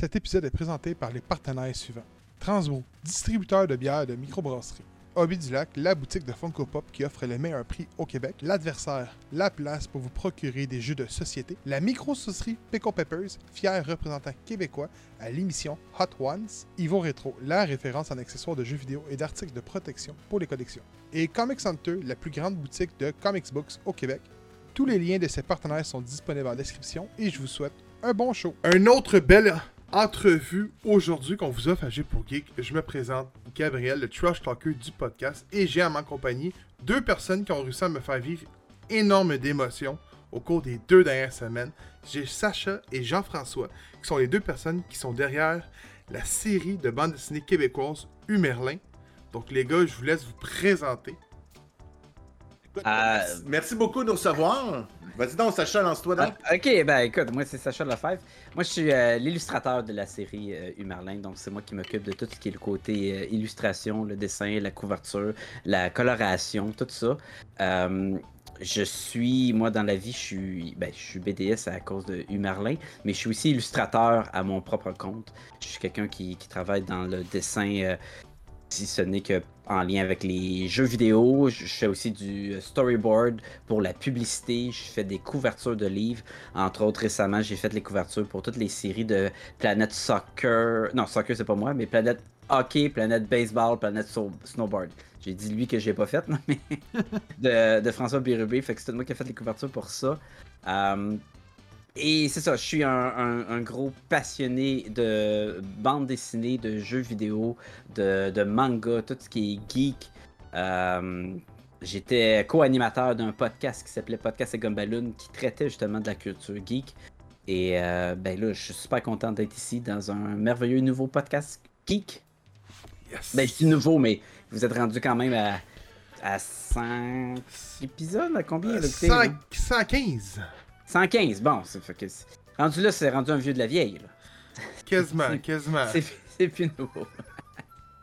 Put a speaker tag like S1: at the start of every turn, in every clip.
S1: Cet épisode est présenté par les partenaires suivants. Transmo, distributeur de bières de microbrasserie. Hobby du Lac, la boutique de Funko Pop qui offre les meilleurs prix au Québec. L'adversaire, la place pour vous procurer des jeux de société. La micro-saucerie Pickle Peppers, fier représentant québécois à l'émission Hot Ones. Ivo Retro, la référence en accessoires de jeux vidéo et d'articles de protection pour les collections. Et Comics Hunter, la plus grande boutique de comics books au Québec. Tous les liens de ces partenaires sont disponibles en description et je vous souhaite un bon show. Un autre belle entrevue aujourd'hui qu'on vous offre à G pour Geek. Je me présente Gabriel, le trash talker du podcast, et j'ai à ma compagnie deux personnes qui ont réussi à me faire vivre énorme d'émotions au cours des deux dernières semaines. J'ai Sacha et Jean-François, qui sont les deux personnes qui sont derrière la série de bande dessinée québécoise Humerlin. Donc les gars, je vous laisse vous présenter.
S2: Euh, Merci beaucoup de nous recevoir. Vas-y donc, Sacha, lance-toi donc.
S3: Ah, ok, ben écoute, moi c'est Sacha Lefebvre. Moi je suis euh, l'illustrateur de la série euh, Humerlin, donc c'est moi qui m'occupe de tout ce qui est le côté euh, illustration, le dessin, la couverture, la coloration, tout ça. Euh, je suis, moi dans la vie, je suis, ben, je suis BDS à cause de Humerlin, mais je suis aussi illustrateur à mon propre compte. Je suis quelqu'un qui, qui travaille dans le dessin, si ce n'est que en lien avec les jeux vidéo. Je fais aussi du euh, storyboard pour la publicité. Je fais des couvertures de livres. Entre autres, récemment, j'ai fait les couvertures pour toutes les séries de Planète Soccer. Non, Soccer, c'est pas moi, mais Planète Hockey, Planète Baseball, Planète Snowboard. J'ai dit lui que j'ai pas fait, mais de, de François Bérubé. Fait que c'est moi qui ai fait les couvertures pour ça. Euh, et c'est ça, je suis un, un- un gros passionné de bande dessinée, de jeux vidéo, de, de manga, tout ce qui est geek. Euh, J'étais co-animateur d'un podcast qui s'appelait Podcast et Gumballoon qui traitait justement de la culture geek. Et euh, ben là, je suis super content d'être ici dans un merveilleux nouveau podcast geek.
S1: Yes!
S3: Ben, dis nouveau, mais vous êtes rendu quand même à, à 100 épisodes, à combien?
S1: Euh,
S3: là, écoutez,
S1: 100
S3: là?
S1: 115!
S3: 115, bon, c'est fait que rendu là, c'est rendu un vieux de la vieille. là.
S1: Quasiment, quasiment.
S3: C'est c'est plus nouveau.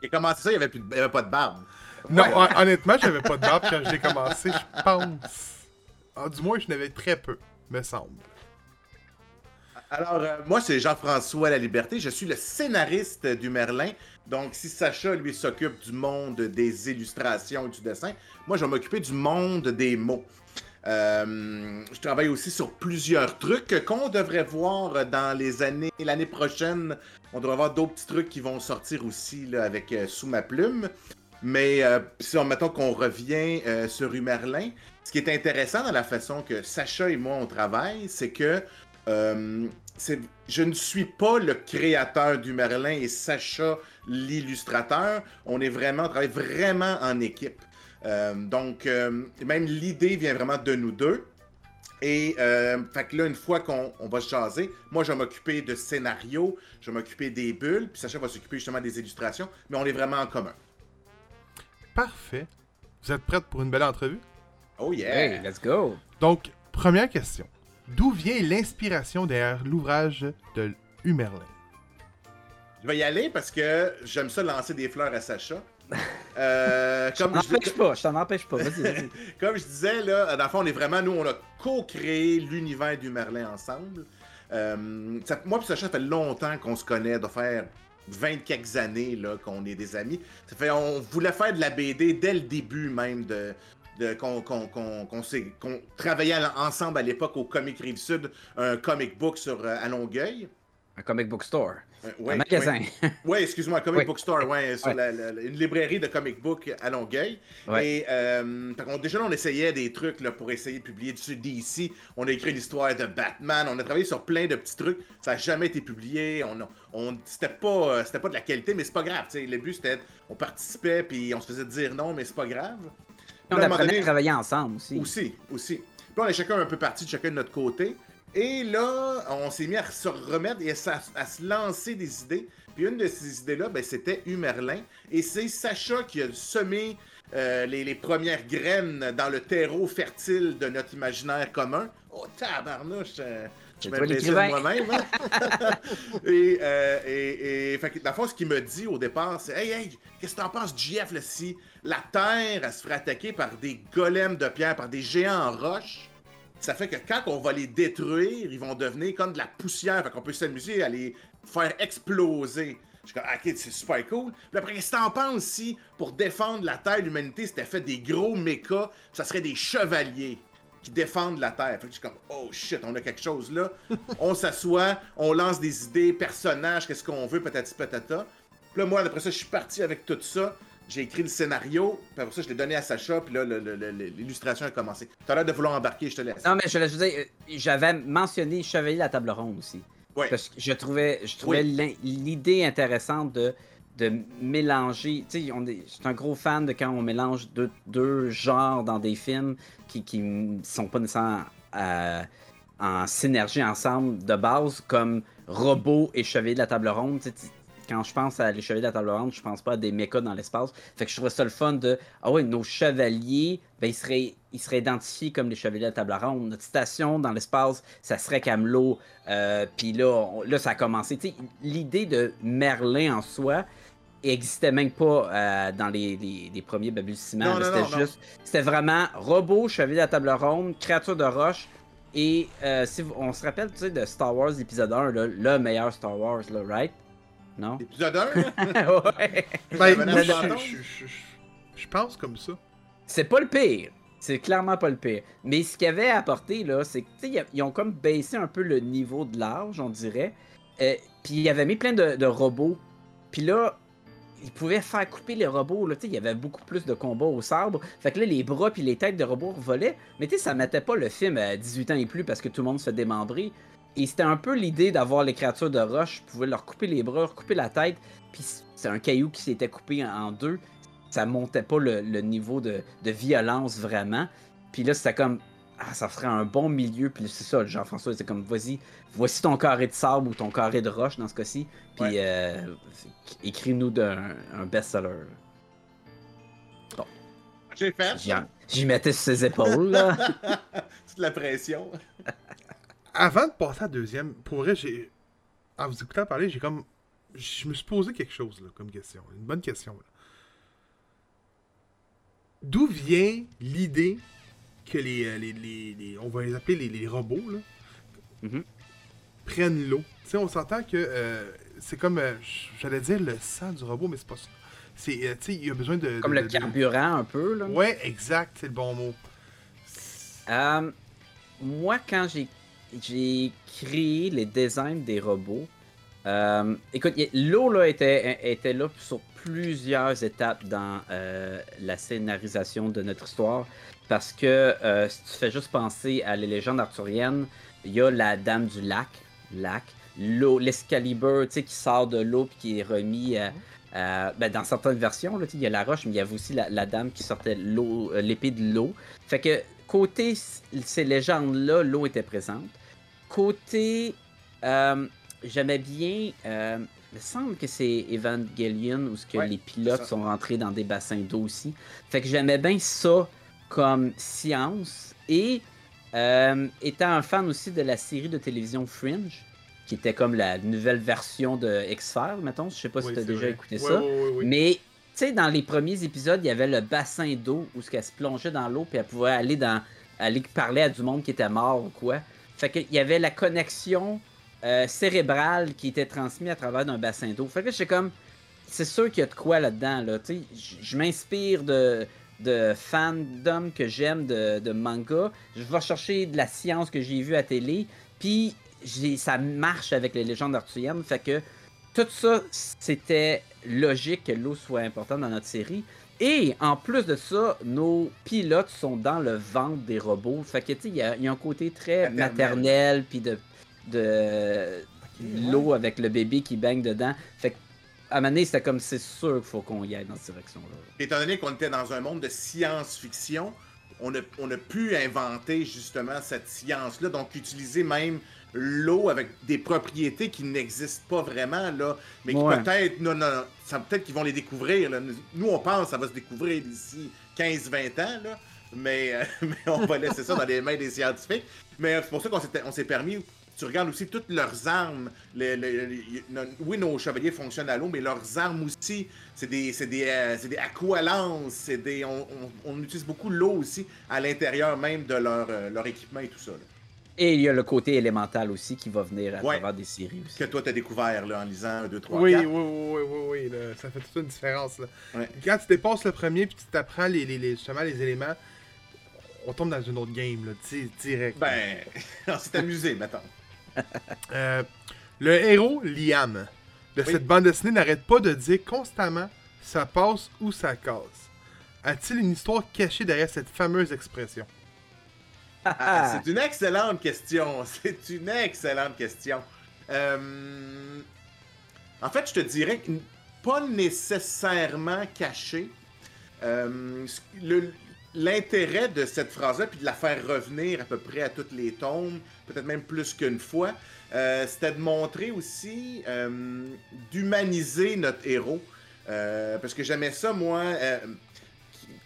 S2: Il a commencé ça, il n'y avait, plus de- il y avait pas de barbe.
S1: Non, hon- honnêtement, j'avais pas de barbe quand j'ai commencé, je pense. Ah, du moins, je n'avais très peu, me semble.
S2: Alors, euh, moi, c'est Jean-François La Liberté. Je suis le scénariste du Merlin. Donc, si Sacha, lui, s'occupe du monde des illustrations et du dessin, moi, je vais m'occuper du monde des mots. Euh, je travaille aussi sur plusieurs trucs qu'on devrait voir dans les années. L'année prochaine, on devrait avoir d'autres petits trucs qui vont sortir aussi avec euh, sous ma plume. Mais euh, si on mettons qu'on revient sur Humerlin, ce qui est intéressant dans la façon que Sacha et moi on travaille, c'est que je ne suis pas le créateur du Merlin et Sacha l'illustrateur. On est vraiment, on travaille vraiment en équipe. Euh, donc, euh, même l'idée vient vraiment de nous deux. Et euh, fait que là, une fois qu'on on va se jaser, moi je vais m'occuper de scénario, je vais m'occuper des bulles, puis Sacha va s'occuper justement des illustrations, mais on est vraiment en commun.
S1: Parfait. Vous êtes prête pour une belle entrevue?
S2: Oh yeah!
S3: Hey, let's go!
S1: Donc, première question. D'où vient l'inspiration derrière l'ouvrage de Humerlin?
S2: Je vais y aller parce que j'aime ça lancer des fleurs à Sacha. Euh,
S3: Je t'en
S2: comme, je,
S3: empêche pas, je t'en empêche pas. Vas-y, vas-y.
S2: comme je disais, là, dans le fond, on est vraiment, nous, on a co-créé l'univers du Merlin ensemble. Euh, ça- moi et Sacha, ça fait longtemps qu'on se connaît, de faire 20 quelques années là, qu'on est des amis. Ça fait, on voulait faire de la BD dès le début même de, de- qu'on, travaillait ensemble à l'époque au Comic Rive Sud, un comic book sur, euh, à Longueuil.
S3: Un comic book store. Un
S2: ouais,
S3: magasin.
S2: ouais. Oui, excuse-moi, Comic
S3: Oui.
S2: Book Store, ouais, sur
S3: Ouais.
S2: la- la- la- une librairie de comic book à Longueuil.
S3: Ouais.
S2: Et euh, déjà, là, on essayait des trucs là, pour essayer de publier dessus DC. On a écrit l'histoire de Batman. On a travaillé sur plein de petits trucs. Ça n'a jamais été publié. On, on, c'était pas, euh, c'était pas de la qualité, mais c'est pas grave. tu sais. Le but, c'était on participait, puis on se faisait dire non, mais c'est pas grave.
S3: On
S2: un
S3: apprenait
S2: donné-
S3: à travailler ensemble aussi.
S2: aussi, aussi. Puis on est chacun un peu parti de chacun de notre côté. Et là, on s'est mis à se remettre et à, se lancer des idées. Puis une de ces idées-là, ben, c'était Humerlin. Et c'est Sacha qui a semé euh, les, les premières graines dans le terreau fertile de notre imaginaire commun. Oh, tabarnouche! euh, je me plaisir moi-même. hein? et, euh, et, et fait que, dans le fond, ce qu'il me dit au départ, c'est Hey, hey, qu'est-ce que t'en penses, JF, là, si la Terre, elle se ferait attaquer par des golems de pierre, par des géants en roche, ça fait que quand on va les détruire, ils vont devenir comme de la poussière. Fait qu'on peut s'amuser à les faire exploser. Je suis comme, ah, ok, c'est super cool. Puis après, qu'est-ce que t'en penses si, pour défendre la Terre, l'humanité s'était fait des gros mechas, ça serait des chevaliers qui défendent la Terre? Fait que je suis comme, oh shit, on a quelque chose là. on s'assoit, on lance des idées, personnages, qu'est-ce qu'on veut, patati patata. Puis là, moi, après ça, je suis parti avec tout ça. J'ai écrit le scénario, puis après ça, je l'ai donné à Sacha, puis là, l'illustration a commencé. T'as l'air de vouloir embarquer, je te laisse.
S3: Non, mais je, veux dire, euh, j'avais mentionné Chevalier de la table ronde aussi.
S2: Ouais.
S3: Parce que je trouvais, je trouvais
S2: Oui.
S3: l'idée intéressante de, de mélanger. Tu sais, on est- je suis un gros fan de quand on mélange deux, deux genres dans des films qui, m- sont pas nécessairement euh, en synergie ensemble de base, comme Robot et Chevalier de la table ronde. Tu sais, tu- quand je pense à les Chevaliers de la table ronde, je pense pas à des mechas dans l'espace. Fait que je trouvais ça le fun de Ah ouais, nos chevaliers, ben, ils, seraient, ils seraient identifiés comme les chevaliers de la table ronde. Notre station dans l'espace, ça serait Camelot. Euh, Puis là, on- là, ça a commencé. L'idée de Merlin en soi existait même pas euh, dans les, les- les premiers balbutiements. C'était juste. C'était vraiment robot, chevalier de la table ronde, créature de roche. Et euh, si vous- on se rappelle, tu sais, de Star Wars épisode 1, là, le meilleur Star Wars, là, right? Non?
S2: L'épisode 1, là,
S3: ouais.
S1: Ben,
S2: J'avais
S1: moi,
S2: l'air
S1: je,
S2: fantôme.
S1: je- je- je- je pense comme ça.
S3: C'est pas le pire. C'est clairement pas le pire. Mais ce qu'ils avaient apporté, là, c'est que, tu sais, ils a- ils ont comme baissé un peu le niveau de l'âge, on dirait. Euh, Puis ils avaient mis plein de, de robots. Puis là, ils pouvaient faire couper les robots, là. Tu sais, il y avait beaucoup plus de combats au sabre. Fait que là, les bras puis les têtes de robots volaient. Mais tu sais, ça mettait pas le film à 18 ans et plus parce que tout le monde se démembrer. Et c'était un peu l'idée d'avoir les créatures de roche. Vous pouvez leur couper les bras, leur couper la tête. Puis c'est un caillou qui s'était coupé en, deux. Ça montait pas le, le niveau de, de violence vraiment. Puis là, c'était comme. Ah, ça ferait un bon milieu. Puis c'est ça, Jean-François, c'est comme, vas-y, voici ton carré de sable ou ton carré de roche dans ce cas-ci. Puis
S2: Ouais.
S3: euh, écris-nous d'un un best-seller.
S2: j'ai fait.
S3: J'y j'y mettais sur ses épaules, là.
S2: Toute la pression.
S1: Avant de passer à la deuxième, pour vrai, j'ai. En vous écoutant parler, j'ai comme. Je me suis posé quelque chose, là, comme question. Une bonne question, là. D'où vient l'idée que les, euh, les, les- les- On va les appeler les, robots, là.
S3: Mhm.
S1: Prennent l'eau? Tu sais, on s'entend que. euh, c'est comme. euh, J'allais dire le sang du robot, mais c'est pas ça. C'est. euh, tu sais, il y a besoin de.
S3: Comme
S1: de-
S3: le
S1: de-
S3: carburant, un peu, là.
S1: Ouais, exact, c'est le bon mot.
S3: Moi, quand j'ai j'ai créé les designs des robots, euh, écoute, l'eau là était, était là sur plusieurs étapes dans euh, la scénarisation de notre histoire. Parce que euh, si tu fais juste penser à les légendes arthuriennes, il y a la Dame du lac, lac, l'eau, l'Excalibur, tu sais, qui sort de l'eau puis qui est remis à- ben, dans certaines versions, là, il y a la roche, mais il y avait aussi la, la dame qui sortait l'eau, l'épée de l'eau. Fait que côté ces légendes-là, l'eau était présente. Côté, euh, j'aimais bien, euh, il me semble que c'est Evangelion où ce que
S2: Ouais,
S3: les pilotes sont rentrés dans des bassins d'eau aussi. Fait que j'aimais bien ça comme science. Et euh, étant un fan aussi de la série de télévision Fringe, qui était comme la nouvelle version de X-Files, mettons. Je sais pas si
S1: Oui,
S3: tu as déjà
S1: vrai.
S3: écouté ça.
S1: ouais.
S3: Mais, sais, dans les premiers épisodes, il y avait le bassin d'eau où ce qu'elle se plongeait dans l'eau, puis elle pouvait aller dans aller parler à du monde qui était mort ou quoi. Fait qu'il y avait la connexion euh, cérébrale qui était transmise à travers d'un bassin d'eau. Fait que j'étais comme, c'est sûr qu'il y a de quoi là-dedans, là. Je m'inspire de, de fandom que j'aime de, de manga. Je vais chercher de la science que j'ai vue à télé, puis ça marche avec les légendes arthuriennes. Fait que tout ça, c'était logique que l'eau soit importante dans notre série. Et en plus de ça, nos pilotes sont dans le ventre des robots. Fait que, tu sais, il y, a il y a un côté très
S2: Maternel.
S3: puis de, de l'eau avec le bébé qui baigne dedans. Fait que, à un moment donné, c'était comme, c'est sûr qu'il faut qu'on y aille dans cette direction-là.
S2: Étant donné qu'on était dans un monde de science-fiction, on a, on a pu inventer justement cette science-là, donc utiliser même l'eau avec des propriétés qui n'existent pas vraiment, là, mais qui
S3: Ouais.
S2: peut-être, non, non, ça peut-être qu'ils vont les découvrir. là. Nous, on pense que ça va se découvrir d'ici 15-20 ans, là, mais, euh, mais on va laisser ça dans les mains des scientifiques. Mais euh, c'est pour ça qu'on s'est permis. Tu regardes aussi toutes leurs armes. les- les- les- no- oui, nos chevaliers fonctionnent à l'eau, mais leurs armes aussi, c'est des, c'est des, euh, c'est des aqualances. C'est des, on, on- on utilise beaucoup l'eau aussi à l'intérieur même de leur, euh, leur équipement et tout ça. là.
S3: Et il y a le côté élémental aussi qui va venir à
S2: Ouais.
S3: travers des séries aussi.
S2: Que toi, t'as découvert là, en lisant 1, 2, 3,
S1: Oui,
S2: 4.
S1: oui, oui, oui, oui, oui, là, ça fait toute une différence. Là.
S2: Ouais.
S1: Quand tu dépasses le premier puis tu t'apprends les, les, les- justement les éléments, on tombe dans une autre game, là, di- direct.
S2: Ben, on s'est amusé, mettons.
S1: Euh, le héros, Liam, de
S2: Oui.
S1: cette bande dessinée n'arrête pas de dire constamment ça passe ou ça casse. A-t-il une histoire cachée derrière cette fameuse expression?
S2: Ah, c'est une excellente question. C'est une excellente question. Euh, En fait, je te dirais pas nécessairement caché. Euh, le- L'intérêt de cette phrase-là, puis de la faire revenir à peu près à toutes les tombes, peut-être même plus qu'une fois, euh, c'était de montrer aussi, euh, d'humaniser notre héros. Euh, parce que j'aimais ça, moi,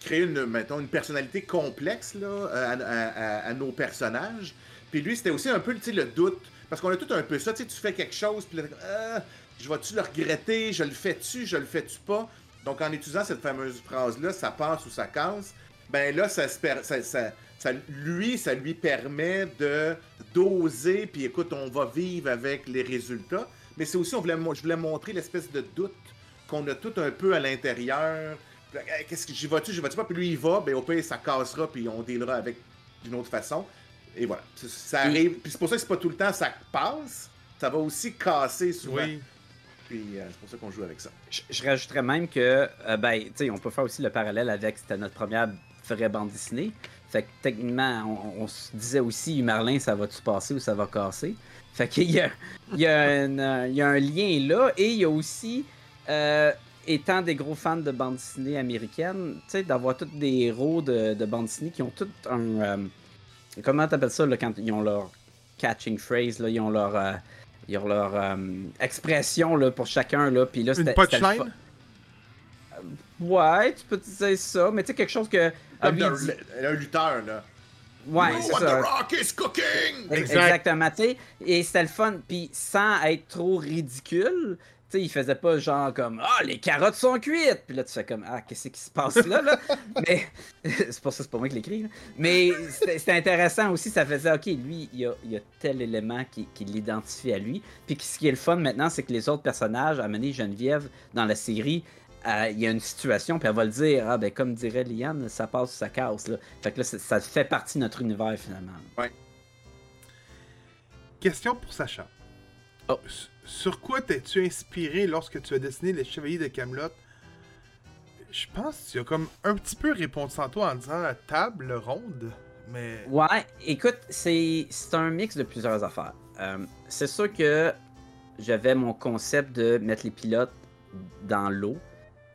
S2: créer une, une personnalité complexe là, à, à- nos personnages. Puis lui, c'était aussi un peu le doute. Parce qu'on a tout un peu ça. Tu fais quelque chose, puis Ah, je vais-tu le regretter? Je le fais-tu? Je le fais-tu pas? Donc, en utilisant cette fameuse phrase-là, ça passe ou ça casse, ben là, ça, se per- ça, ça- ça- lui, ça lui permet de doser, puis écoute, on va vivre avec les résultats. Mais c'est aussi, on voulait, je voulais montrer l'espèce de doute qu'on a tout un peu à l'intérieur. Hey, Qu'est-ce que j'y vas-tu, j'y vas-tu pas? Puis lui, il va, ben au pire, ça cassera, puis on dealera avec d'une autre façon. Et voilà. Ça, ça arrive. Puis c'est pour ça que c'est pas tout le temps ça passe. Ça va aussi casser souvent.
S1: Oui.
S2: Puis euh, c'est pour ça qu'on joue avec ça.
S3: Je, je rajouterais même que, euh, ben, tu sais, on peut faire aussi le parallèle avec, c'était notre première vraie bande dessinée. Fait que techniquement, on, on se disait aussi, Merlin, ça va-tu passer ou ça va casser? Fait qu'il y a, il y, a un, il y a un lien là, et il y a aussi, euh, étant des gros fans de bande dessinée américaine, tu sais, d'avoir tous des héros de, de bande dessinée qui ont tout un. euh, comment t'appelles ça, là, quand ils ont leur catching phrase, là, ils ont leur. euh, ils ont leur expression là, pour chacun. Là, puis là,
S1: Une punchline?
S3: Ouais, tu peux dire ça, mais tu sais, quelque chose que.
S2: Comme
S3: lui, dit-
S2: le- lutteur, là.
S3: Ouais,
S2: Know
S3: c'est
S2: what
S3: ça.
S2: the rock is cooking!
S3: Ex-
S1: Exact.
S3: Exactement, tu sais. Et c'était le fun. Puis sans être trop ridicule, tu sais, il faisait pas genre comme Ah, les carottes sont cuites. Puis là, tu fais comme Ah, qu'est-ce qui se passe là, là? Mais c'est pour ça, c'est pas moi qui l'écris. Mais c'était intéressant aussi. Ça faisait Ok, lui, il y a, il y a tel élément qui, qui l'identifie à lui. Puis ce qui est le fun maintenant, c'est que les autres personnages, à mener Geneviève dans la série, il y a une situation, puis elle va le dire, ah ben comme dirait Liane, ça passe ou ça casse. Là. Fait que là, ça- ça fait partie de notre univers finalement.
S1: Question pour Sacha.
S3: Oh.
S1: Sur quoi t'es-tu inspiré lorsque tu as dessiné les Chevaliers de Camelot? Je pense que tu as comme un petit peu répondu tantôt en disant la table ronde, mais
S3: Ouais, écoute, c'est c'est un mix de plusieurs affaires. Euh, c'est sûr que j'avais mon concept de mettre les pilotes dans l'eau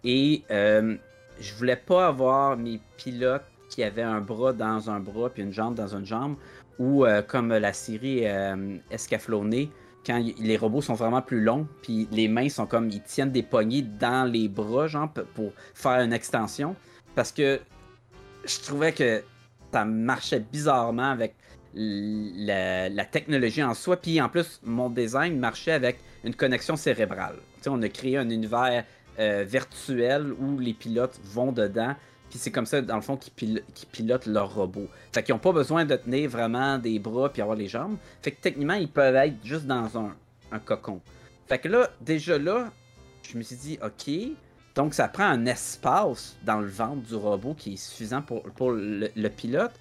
S3: et euh, je voulais pas avoir mes pilotes qui avaient un bras dans un bras puis une jambe dans une jambe ou euh, comme la série euh, Escaflowné quand les robots sont vraiment plus longs puis les mains sont comme ils tiennent des poignées dans les bras genre pour faire une extension parce que je trouvais que ça marchait bizarrement avec la, la technologie en soi. Puis en plus, mon design marchait avec une connexion cérébrale. Tu sais, on a créé un univers euh, virtuel où les pilotes vont dedans. Puis c'est comme ça, dans le fond, qu'ils pil- qu'ils pilotent leur robot. Fait qu'ils n'ont pas besoin de tenir vraiment des bras puis avoir les jambes. Fait que techniquement, ils peuvent être juste dans un, un cocon. Fait que là, déjà là, je me suis dit, OK, donc ça prend un espace dans le ventre du robot qui est suffisant pour, pour le, pilote.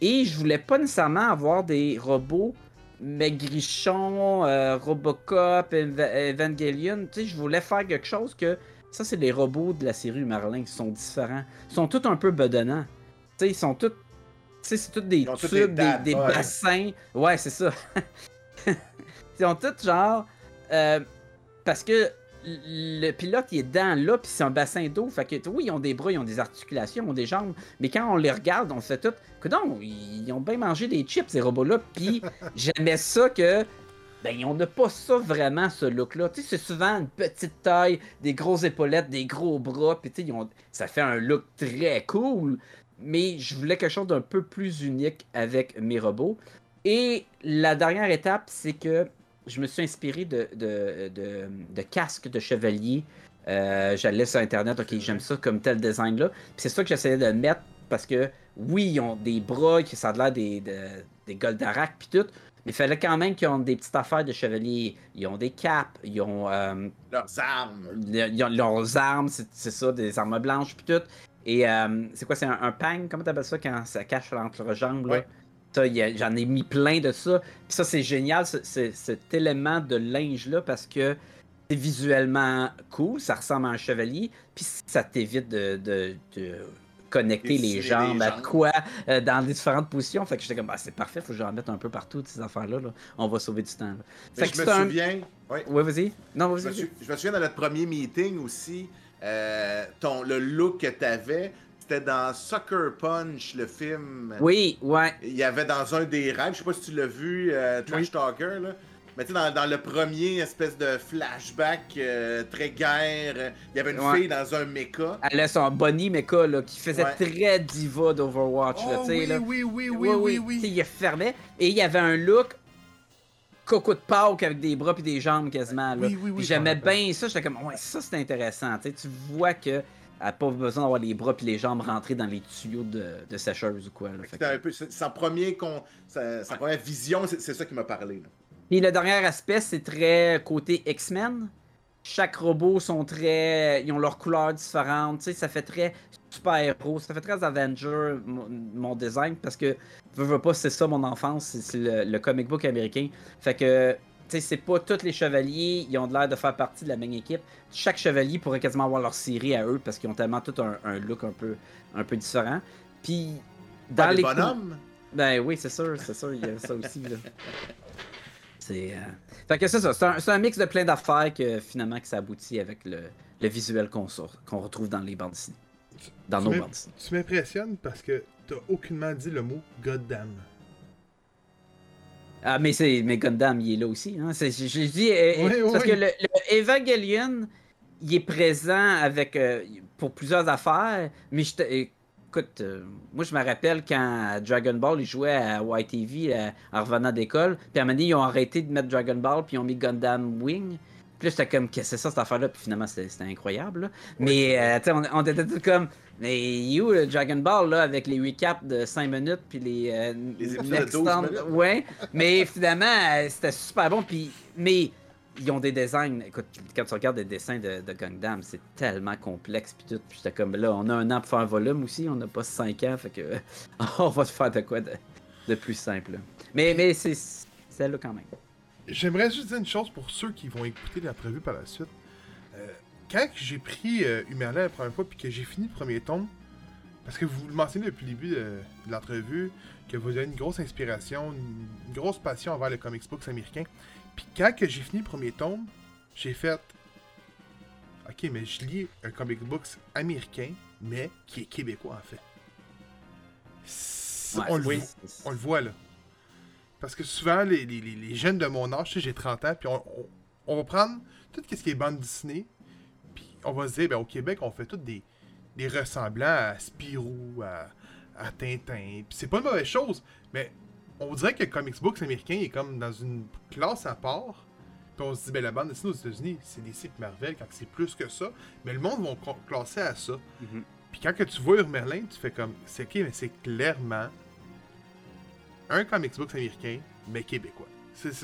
S3: Et je voulais pas nécessairement avoir des robots maigrichons, euh, Robocop, Eva- Evangelion. Tu sais, je voulais faire quelque chose que. Ça, c'est les robots de la série Merlin qui sont différents. Ils sont tous un peu bedonnants. Tu sais, ils sont tous. Tu sais, c'est tous des tubes,
S2: des
S3: des,
S2: dates,
S3: des
S2: ouais.
S3: bassins. Ouais, c'est ça. ils ont tous genre. euh, parce que le pilote il est dans là, puis c'est un bassin d'eau. Fait que oui, ils ont des bras, ils ont des articulations, ils ont des jambes. Mais quand on les regarde, on fait tout. Que non, ils ont bien mangé des chips, ces robots-là. Puis j'aimais ça que. Ben, on n'a pas ça vraiment, ce look-là. Tu sais, c'est souvent une petite taille, des grosses épaulettes, des gros bras. Puis tu sais, ont- ça fait un look très cool. Mais je voulais quelque chose d'un peu plus unique avec mes robots. Et la dernière étape, c'est que je me suis inspiré de, de, de, de casques de chevalier. Euh, J'allais sur Internet, ok, j'aime ça comme tel design-là. C'est ça que j'essayais de mettre parce que oui, ils ont des bras qui ça a l'air des, des, des Goldarak puis tout, mais il fallait quand même qu'ils ont des petites affaires de chevaliers. Ils ont des capes, ils ont. euh,
S2: Leurs armes.
S3: ils ont leurs armes, c'est ça, des armes blanches puis tout. Et euh, c'est quoi, c'est un, un pang, comment t'appelles ça quand ça cache entre leurs jambes là?
S2: Ouais.
S3: J'en ai mis plein de ça. Puis ça, c'est génial, ce- ce- cet élément de linge-là, parce que c'est visuellement cool, ça ressemble à un chevalier, puis ça t'évite de, de- de connecter les
S2: les
S3: jambes à quoi euh, dans différentes positions. Fait que j'étais comme, ah, c'est parfait, faut que j'en mette un peu partout, ces affaires-là. là. On va sauver du temps. là. Que
S2: me
S3: un-
S2: souviens. Oui.
S3: Ouais, vas-y. Non,
S2: Je
S3: vas-y.
S2: je me souviens dans notre premier meeting aussi, euh, ton, le look que tu avais, c'était dans Sucker Punch, le film.
S3: Oui, ouais.
S2: Il y avait dans un des rêves, je sais pas si tu l'as vu, euh, Trash
S1: Oui.
S2: Talker, là. Mais tu sais, dans, dans le premier espèce de flashback euh, très guerre, il y avait une
S3: Ouais.
S2: fille dans un mecha.
S3: Elle a son Bonnie Mecha là, qui faisait
S2: Ouais.
S3: très diva d'Overwatch. là,
S1: Oh,
S3: tu sais,
S1: oui,
S3: là.
S1: oui, oui, oui, oui,
S3: Tu
S1: oui.
S3: sais, Il fermait et il y avait un look coco de Pâques avec des bras puis des jambes quasiment. Là.
S1: Oui, oui, oui,
S3: J'aimais bien ça. J'étais comme, ouais, ça c'est intéressant. Tu sais, tu vois que elle n'a pas besoin d'avoir les bras puis les jambes rentrées dans les tuyaux de, de sécheuse ou quoi. là. Fait que-
S2: un peu son premier con, sa, sa première vision, c'est c'est ça qui m'a parlé. là.
S3: Puis le dernier aspect, c'est très côté X-Men. Chaque robot sont très. Ils ont leurs couleurs différentes. Ça fait très super-héros. Ça fait très Avenger, mon, design, parce que, veux, veux pas, c'est ça mon enfance. c'est- le, le comic book américain. Fait que, tu sais, c'est pas tous les chevaliers, ils ont de l'air de faire partie de la même équipe. Chaque chevalier pourrait quasiment avoir leur série à eux, parce qu'ils ont tellement tout un, un look un peu, un peu différent. Puis, dans les
S2: bonhommes?
S3: ben oui, c'est sûr, c'est sûr, il y a ça aussi. Là. C'est. euh, Fait que c'est ça, c'est un, c'est un mix de plein d'affaires que finalement que ça aboutit avec le, le visuel qu'on qu'on retrouve dans les bandes dessinées. Dans
S1: Tu
S3: nos bandes dessinées.
S1: Tu m'impressionnes parce que t'as aucunement dit le mot goddamn.
S3: Ah, mais c'est mais Gundam, il est là aussi. Hein. C'est- J'ai j'ai dit. euh,
S1: Oui,
S3: parce que le, le Evangelion, il est présent avec euh, pour plusieurs affaires, mais je te- Écoute, euh, moi je me rappelle quand Dragon Ball, ils jouaient à YTV euh, en revenant d'école, puis à un moment donné, ils ont arrêté de mettre Dragon Ball, puis ils ont mis Gundam Wing. Puis là, j'étais comme, qu'est-ce que c'est ça cette affaire-là? Puis finalement, c'était incroyable. là. Mais, euh, tu sais, on, on était tous comme, mais où le Dragon Ball, là, avec les recaps de 5 minutes, puis les. euh,
S2: Les épisodes de
S3: next
S2: 12
S3: stand-
S2: minutes.
S3: Ouais, mais finalement, euh, c'était super bon. Puis, mais ils ont des designs. Écoute, quand tu regardes des dessins de, de Gundam, c'est tellement complexe. Puis tout. Puis comme, là, on a un an pour faire un volume aussi. On n'a pas 5 ans. Fait que, on va te faire de quoi de, plus simple. Mais, mais c'est c'est là quand même.
S1: J'aimerais juste dire une chose pour ceux qui vont écouter l'entrevue par la suite. Euh, quand j'ai pris euh, la première fois puis que j'ai fini le premier tome, parce que vous le mentionnez depuis le début de, de l'entrevue, que vous avez une grosse inspiration, une, une grosse passion envers le comics books américain. Puis quand que j'ai fini le premier tome, j'ai fait Ok, mais je lis un comic books américain, mais qui est québécois en fait.
S3: Ouais,
S1: on, le
S3: oui,
S1: voit,
S3: c'est-
S1: on le voit là. Parce que souvent, les, les- les- jeunes de mon âge, tu sais, j'ai 30 ans, puis on, on- on va prendre tout ce qui est bande dessinée, puis on va se dire, ben, au Québec, on fait tous des, des ressemblants à Spirou, à, à Tintin, puis c'est pas une mauvaise chose, mais on dirait que le comics books américain est comme dans une classe à part, puis on se dit, ben, la bande dessinée aux États-Unis, c'est des sites Marvel, quand c'est plus que ça, mais le monde va cla- classer à ça.
S3: Mhm.
S1: Puis quand que tu vois Merlin, tu fais comme, c'est ok, mais c'est clairement un comics books américain, mais québécois.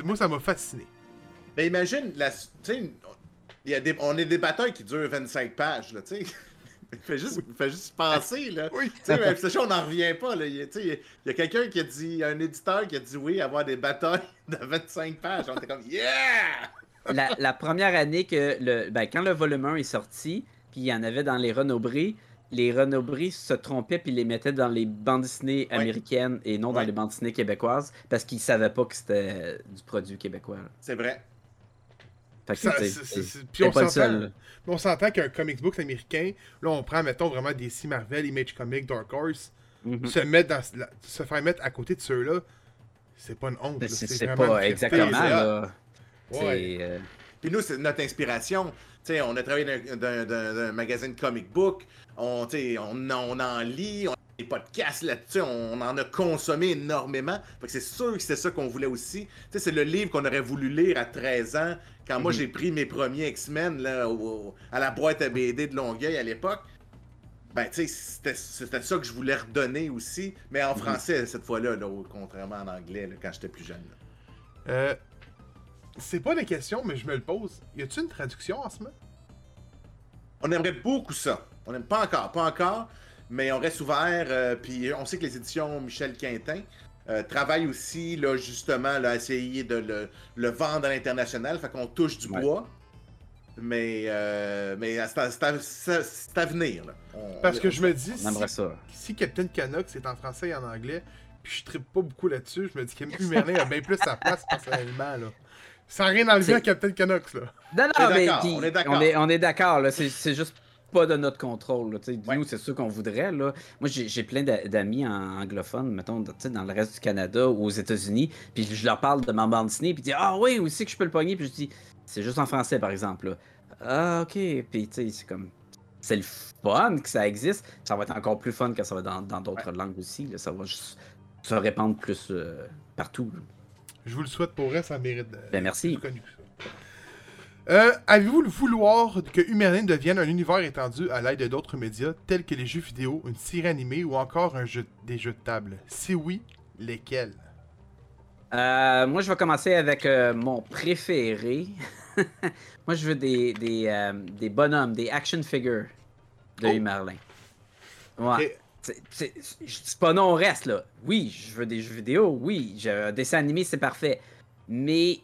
S1: Moi, ça m'a fasciné.
S2: Mais imagine, la, y a des, on est des batailles qui durent 25 pages, là, tu sais. Fais juste, fais juste penser, là.
S1: Oui.
S2: Tu sais, mais ça, on n'en revient pas, là. Il y a- il y il quelqu'un qui a dit, un éditeur qui a dit oui, avoir des batailles de 25 pages. On était comme, yeah!
S3: la, la première année que le. Ben, quand le volume 1 est sorti, puis il y en avait dans les Renaud-Brie, les Renaud-Brie se trompaient puis les mettaient dans les bandes dessinées américaines et non dans les bandes dessinées québécoises parce qu'ils savaient pas que c'était du produit québécois.
S2: C'est vrai.
S3: Fait que
S1: Ça, puis on
S3: pas le
S1: s'entend.
S3: seul. là.
S1: Mais on s'entend qu'un comics books américain, là, on prend, mettons, vraiment des DC Marvel, Image Comics, Dark Horse,
S3: Mhm.
S1: se, mettre dans, la- se faire mettre à côté de ceux-là, c'est pas une honte. Là,
S3: C'est pas exactement. là.
S1: Ouais.
S3: Euh,
S2: Puis nous, c'est notre inspiration. Tu sais, on a travaillé d'un- magazine comic book. On, tu sais, on, on en lit, on a des podcasts là-dessus, on en a consommé énormément. Fait que c'est sûr que c'est ça qu'on voulait aussi. Tu sais, c'est le livre qu'on aurait voulu lire à 13 ans, quand moi
S3: Mhm.
S2: j'ai pris mes premiers X-Men à la boîte à BD de Longueuil à l'époque. Ben, tu sais, c'était- ça que je voulais redonner aussi, mais en français cette fois-là, là, contrairement en anglais, là, quand j'étais plus jeune.
S1: Euh, c'est pas des questions, mais je me le pose. Y a-tu une traduction en ce moment?
S2: On aimerait beaucoup ça. On n'aime pas encore, pas encore, mais on reste ouvert. euh, puis on sait que les éditions Michel Quintin euh, travaillent aussi, là, justement, là, à essayer de le, le vendre à l'international. Fait qu'on touche du
S3: Ouais.
S2: bois. Mais, euh, mais c'est à, venir. Là. On-
S1: Parce que
S2: on-
S1: je me dis,
S3: On
S1: si,
S3: ça.
S1: si Captain Canucks c'est en français et en anglais, puis je trippe pas beaucoup là-dessus, je me dis que Merlin a bien plus sa place personnellement, là. Sans rien enlever à Captain Canucks, là.
S3: Non,
S2: On
S3: non,
S2: est
S3: mais
S2: on est d'accord.
S3: on est, on est d'accord, là. C'est juste pas de notre contrôle. Nous, c'est sûr qu'on voudrait. Là. Moi, j'ai, plein d'a- d'amis en anglophones, mettons, dans le reste du Canada ou aux États-Unis. Puis je leur parle de ma bande dessinée. Puis ils disent Ah oui, aussi que je peux le pogner. Puis je dis C'est juste en français, par exemple. là. Ah, ok. Puis tu sais, c'est comme. C'est le fun que ça existe. Ça va être encore plus fun quand ça va dans, d'autres langues aussi. là. Ça va juste se répandre plus euh, partout. là.
S1: Je vous le souhaite pour vrai, ça mérite de...
S3: Ben, merci.
S1: plus connu. Euh, Avez-vous le vouloir que Humerlin devienne un univers étendu à l'aide d'autres médias tels que les jeux vidéo, une série animée ou encore un jeu, des jeux de table? Si oui, lesquels?
S3: Euh, moi, je vais commencer avec euh, mon préféré. moi, je veux des, des, des bonhommes, des action figures de
S1: Oh.
S3: Hugh Merlin. Ouais.
S1: Ok.
S3: C'est- pas non au reste, là. Oui, je veux des jeux vidéo, oui. Un dessin animé, c'est parfait. Mais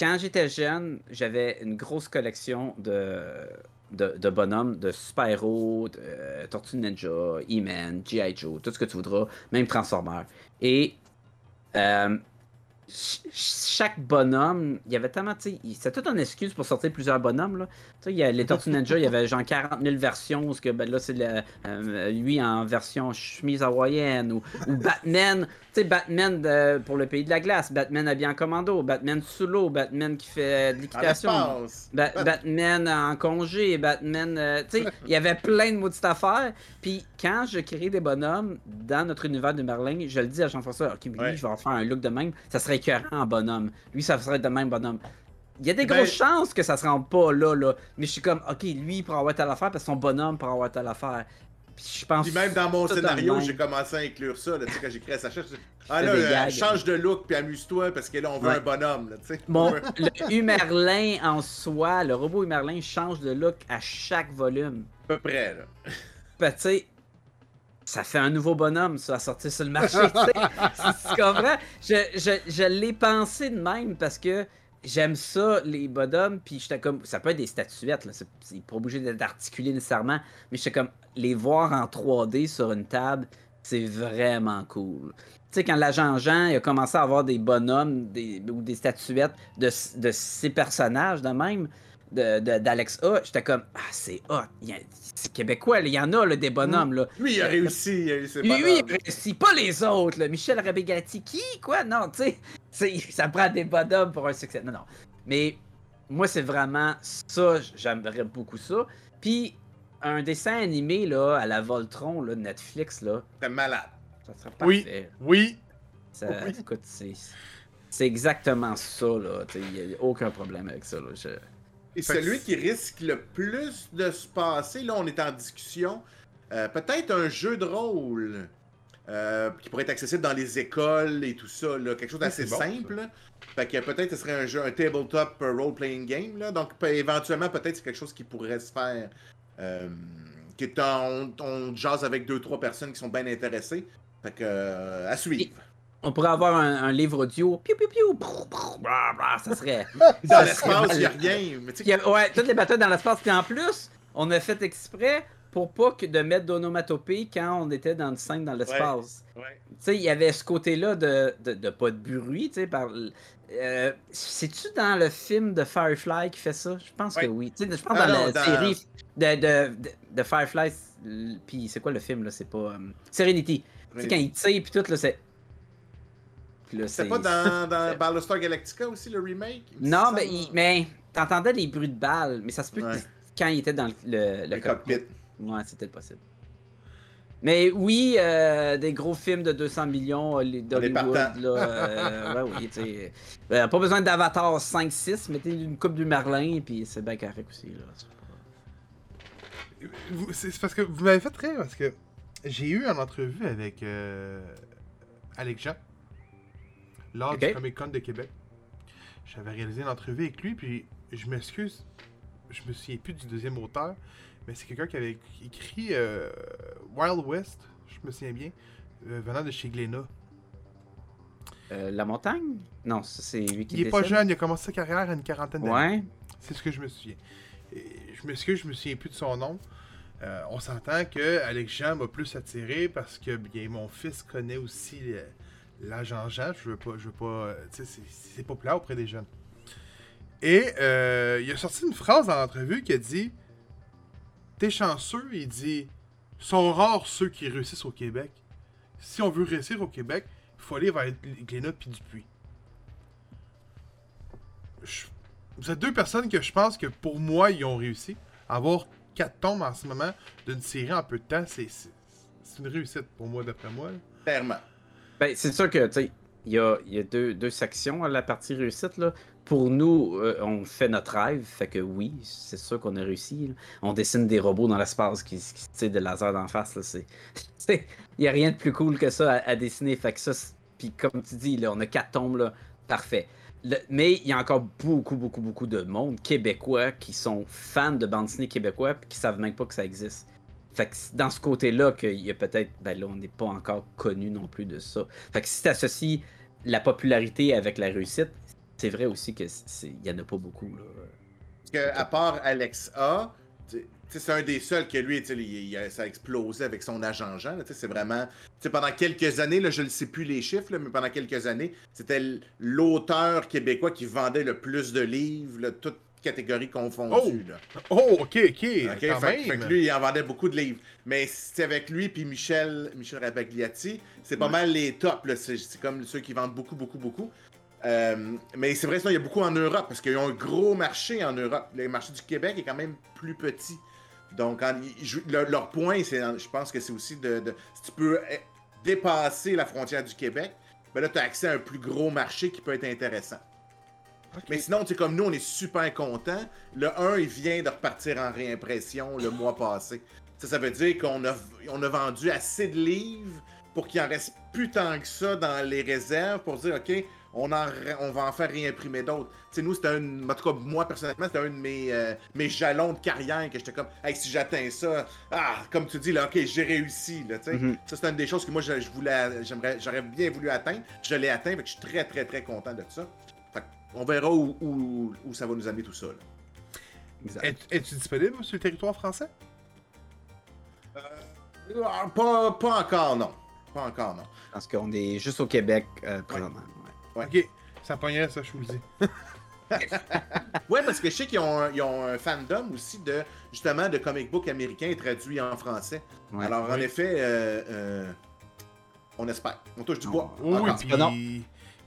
S3: quand j'étais jeune, j'avais une grosse collection de, de, bonhommes, de super-héros, de euh, Tortue Ninja, E-Man, G.I. Joe, tout ce que tu voudras, même Transformers. Et euh, chaque bonhomme, il y avait tellement, tu sais, c'était toute une excuse pour sortir plusieurs bonhommes, là. Tu sais, il y a les Tortues Ninja, il y avait genre 40 000 versions, parce que ben, là, c'est euh, lui en version chemise hawaïenne, ou, ou Batman, tu sais, Batman de- pour le pays de la glace, Batman habillé en commando, Batman sous l'eau, Batman qui fait de l'équitation. Ba- Batman en congé, Batman. euh, tu sais, il y avait plein de maudites affaires. Puis quand je crée des bonhommes dans notre univers de Merlin, je le dis à Jean-François, ok, mais lui,
S2: Ouais.
S3: je vais en faire un look de même. Ça serait écœurant en bonhomme. Lui, ça serait de même bonhomme. Il y a des
S2: Ben-
S3: grosses chances que ça se rende pas là, là. Mais je suis comme, ok, lui, il pourra avoir telle affaire parce que son bonhomme pourra avoir telle affaire. Puis je pense.
S2: Puis même dans mon scénario, j'ai commencé à inclure ça. Là, tu sais, quand j'ai créé Sacha, Ah là, euh, change de look puis amuse-toi parce que là, on veut
S3: Ouais.
S2: un bonhomme. Là, tu sais.
S3: Mon, le Humerlin en soi, le robot Humerlin change de look à chaque volume.
S2: À peu près. Là.
S3: Ben, tu sais, ça fait un nouveau bonhomme, ça, à sortir sur le marché, tu comprends? Je, je, je l'ai pensé de même parce que j'aime ça, les bonhommes, puis j'étais comme... Ça peut être des statuettes, là, c'est c'est pas obligé d'être articulé nécessairement, mais j'étais comme... Les voir en 3D sur une table, c'est vraiment cool. Tu sais, quand l'agent Jean il a commencé à avoir des bonhommes des, ou des statuettes de, de ses personnages de même, de- de- d'Alex A, j'étais comme, ah, c'est hot. Il y a- C'est québécois, là, il y en a là, des bonhommes. Là.
S2: Lui, il a réussi. il a eu ses
S3: Lui, lui, il réussit pas les autres. Là. Michel Rabégati, qui Quoi? Non, tu sais, c'est- ça prend des bonhommes pour un succès. Non, non. Mais moi, c'est vraiment ça. J'aimerais beaucoup ça. Puis, un dessin animé là, à la Voltron, là, de Netflix, là,
S2: T'es malade.
S3: ça serait
S1: Oui.
S3: parfait.
S1: Oui.
S3: Ça,
S1: Oui.
S3: Écoute, c'est, c'est exactement ça. là. Il n'y a aucun problème avec ça. Là. Je-
S2: Et
S1: Fait que
S2: celui qui risque le plus de se passer, là, on est en discussion. euh, Peut-être un jeu de rôle euh, qui pourrait être accessible dans les écoles et tout ça. Là, quelque chose d'assez simple. là. Fait que peut-être ce serait un jeu, un tabletop role-playing game. Là. Donc éventuellement, peut-être c'est quelque chose qui pourrait se faire. euh, qui est en- on, on jase avec deux, trois personnes qui sont bien intéressées. Fait que euh, à suivre.
S3: On pourrait avoir un, un livre audio. Brrr, brrr, brrr, brrr, ça serait.
S2: Dans l'espace, il n'y a rien. Mais tu
S3: euh, ouais, toutes les batailles dans l'espace. Puis en plus, on a fait exprès pour pas que de mettre d'onomatopée quand on était dans une scène dans l'espace.
S2: ouais.
S3: Tu sais, il y avait ce côté-là de, de, de pas de bruit, tu sais, par... euh, C'est-tu dans le film de Firefly qui fait ça? Je pense
S2: Ouais.
S3: que oui. Je pense
S2: Ah
S3: dans
S2: non,
S3: la
S2: dans-
S3: série de, de, de, Firefly, puis c'est quoi le film, là? C'est pas... euh, Serenity. Tu sais, quand il tire, puis tout, là, c'est...
S2: C'est pas dans, dans Battlestar Galactica aussi, le remake?
S3: Non, mais, il- mais t'entendais des bruits de balles, mais ça se peut
S2: Ouais.
S3: que quand il était dans le, le,
S2: Le
S3: le
S2: cockpit.
S3: Ouais, c'était possible. Mais oui, euh, des gros films de 200 millions, euh, d'Hollywood, là, euh, ouais, oui. Euh, pas besoin d'Avatar 5-6, mettez une coupe du Merlin, puis c'est bien correct aussi, là. C'est
S1: parce que vous m'avez fait rire parce que j'ai eu une entrevue avec euh, Alex Jean lors du. Comic Con de Québec. J'avais réalisé une entrevue avec lui, puis je m'excuse, je me souviens plus du deuxième auteur, mais c'est quelqu'un qui avait écrit euh, Wild West, je me souviens bien, euh, venant de chez Glénat.
S3: Euh, la montagne? Non, c'est lui qui
S1: Il est pas jeune, il a commencé sa carrière à une quarantaine d'années.
S3: Ouais.
S1: C'est ce que je me souviens. Et je m'excuse, je me souviens plus de son nom. Euh, on s'entend que Alex Jean m'a plus attiré parce que bien mon fils connaît aussi l'agent Jean. Je veux pas, je veux pas, euh, tu sais, c'est- populaire auprès des jeunes. Et euh, il a sorti une phrase dans l'entrevue qui a dit T'es chanceux, il dit sont rares ceux qui réussissent au Québec. Si on veut réussir au Québec, il faut aller vers Glénat puis Dupuis. Je- Vous êtes deux personnes que je pense que pour moi, ils ont réussi. Avoir quatre tombes en ce moment d'une série en peu de temps, c'est une réussite pour moi, d'après moi. là.
S2: Clairement.
S3: Ben, c'est sûr que, tu sais, il y a, y a deux, deux sections à la partie réussite, là. Pour nous, euh, on fait notre rêve, fait que oui, c'est sûr qu'on a réussi. On dessine des robots dans l'espace qui, qui tirent des lasers d'en face, Il y a rien de plus cool que ça à, dessiner, fait que ça... Puis comme tu dis, là, on a quatre tombes, là. Parfait. Mais il y a encore beaucoup, beaucoup, beaucoup de monde québécois qui sont fans de bande dessinée québécois puis qui savent même pas que ça existe. Fait que dans ce côté-là qu'il y a peut-être, ben là, on n'est pas encore connu non plus de ça. Fait que si tu associes la popularité avec la réussite, c'est vrai aussi que c'est- il y en a pas beaucoup. Là.
S2: Parce que, à part Alex A, c'est un des seuls que lui, ça a explosé avec son agent Jean. C'est vraiment. tu sais, Pendant quelques années, là, je ne sais plus les chiffres, mais pendant quelques années, c'était l'auteur québécois qui vendait le plus de livres, là, toutes catégories confondues. là.
S1: Oh, ok, ok. Quand
S2: fait,
S1: même.
S2: fait que lui, il en vendait beaucoup de livres. Mais c'est avec lui puis Michel, Michel Rabagliati, c'est pas
S3: Ouais.
S2: mal les tops. C'est comme ceux qui vendent beaucoup, beaucoup, beaucoup. Euh, mais c'est vrai, sinon, il y a beaucoup en Europe parce qu'ils ont un gros marché en Europe. Le marché du Québec est quand même plus petit. Donc, en- leur point, c'est, je pense que c'est aussi de, de- Si tu peux eh, dépasser la frontière du Québec, ben là, tu as accès à un plus gros marché qui peut être intéressant. Mais sinon, tu sais, comme nous, on est super contents. Le 1, il vient de repartir en réimpression le mois passé. Ça, ça veut dire qu'on a, on a vendu assez de livres pour qu'il en reste plus tant que ça dans les réserves pour dire, OK, on, en, on va en faire réimprimer d'autres. Tu sais, nous, c'était un. En tout cas, moi, personnellement, c'était un de mes, euh, mes jalons de carrière que j'étais comme, hey, si j'atteins ça, ah, comme tu dis, là, OK, j'ai réussi, là, tu sais.
S3: Mhm.
S2: Ça, c'est une des choses que moi, je, je voulais, j'aimerais, j'aurais bien voulu atteindre. Je l'ai atteint, que je suis très, très, très content de ça. On verra où, où, où ça va nous amener tout ça.
S1: Es-tu disponible sur le territoire français?
S2: Ah, Pas, pas encore, non. Pas encore, non.
S3: Parce qu'on est juste au Québec euh, présentement. ouais.
S2: Ouais.
S1: Ok, ça pognerait ça, je vous le dis.
S2: Ouais, parce que je sais qu'ils ont, un- ils ont un fandom aussi de justement de comic book américain traduit en français.
S3: Ouais.
S2: Alors en
S1: Oui.
S2: effet, euh, euh, on espère. On touche du bois.
S1: Oui, oui,
S2: Encore.
S1: puis
S3: non.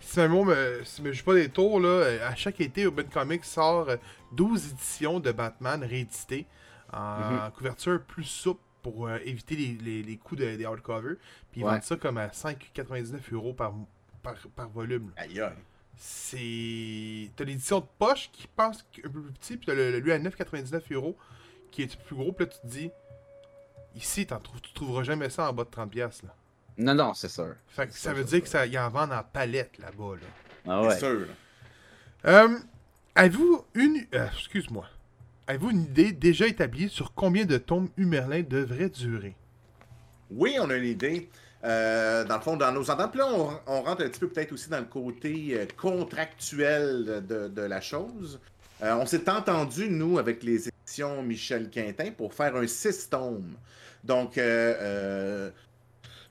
S1: Si mot me, si me pas des tours, là, euh, à chaque été, Urban Comics sort euh, 12 éditions de Batman rééditées en
S3: Mhm.
S1: couverture plus souple pour euh, éviter les, les, les coûts de- des hardcovers. Puis ils
S3: Ouais.
S1: vendent ça comme à 5,99 euros par, par, par volume.
S2: Aïe.
S1: C'est. T'as l'édition de poche qui pense un peu plus petit, puis t'as le, le- lui à 9,99 euros qui est plus gros, puis là tu te dis. Ici, t'en trouves, tu trouveras jamais ça en bas de 30$. piastres, Là.
S3: Non, non, c'est sûr.
S1: Fait que
S3: C'est
S1: ça
S3: sûr,
S1: veut
S3: c'est
S1: dire
S3: sûr.
S1: que ça y en vendent en palette là-bas. Là.
S3: Ah
S2: C'est
S3: ouais.
S2: sûr. là.
S1: Euh, avez-vous une. euh, excuse-moi. Avez-vous une idée déjà établie sur combien de tomes Humerlin devrait durer?
S2: Oui, on a une idée. Euh, dans le fond, dans nos ententes, Puis là, on, on rentre un petit peu peut-être aussi dans le côté contractuel de, de la chose. Euh, on s'est entendu, nous, avec les éditions Michel Quintin, pour faire un six tomes. Donc, euh, euh,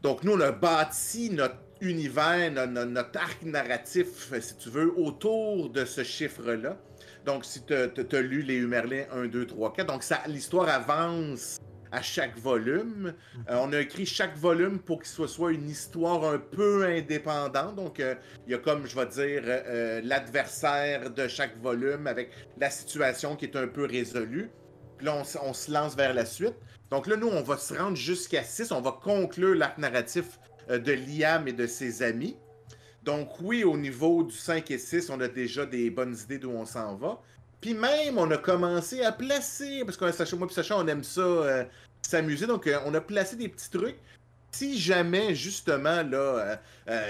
S2: donc nous, on a bâti notre univers, no- no- notre arc narratif, si tu veux, autour de ce chiffre-là. Donc, si tu as lu les Humerlin 1, 2, 3, 4, donc l'histoire avance à chaque volume. Euh, on a écrit chaque volume pour qu'il soit soit une histoire un peu indépendante. Donc, euh, il y a comme, je vais dire, euh, euh, l'adversaire de chaque volume avec la situation qui est un peu résolue. Puis là, on se lance vers la suite. Donc là, nous, on va se rendre jusqu'à 6. On va conclure l'arc narratif euh, de Liam et de ses amis. Donc oui, au niveau du 5 et 6, on a déjà des bonnes idées d'où on s'en va. Puis même, on a commencé à placer, parce que moi et Sacha, on aime ça, euh, s'amuser. Donc, euh, on a placé des petits trucs. Si jamais, justement, là,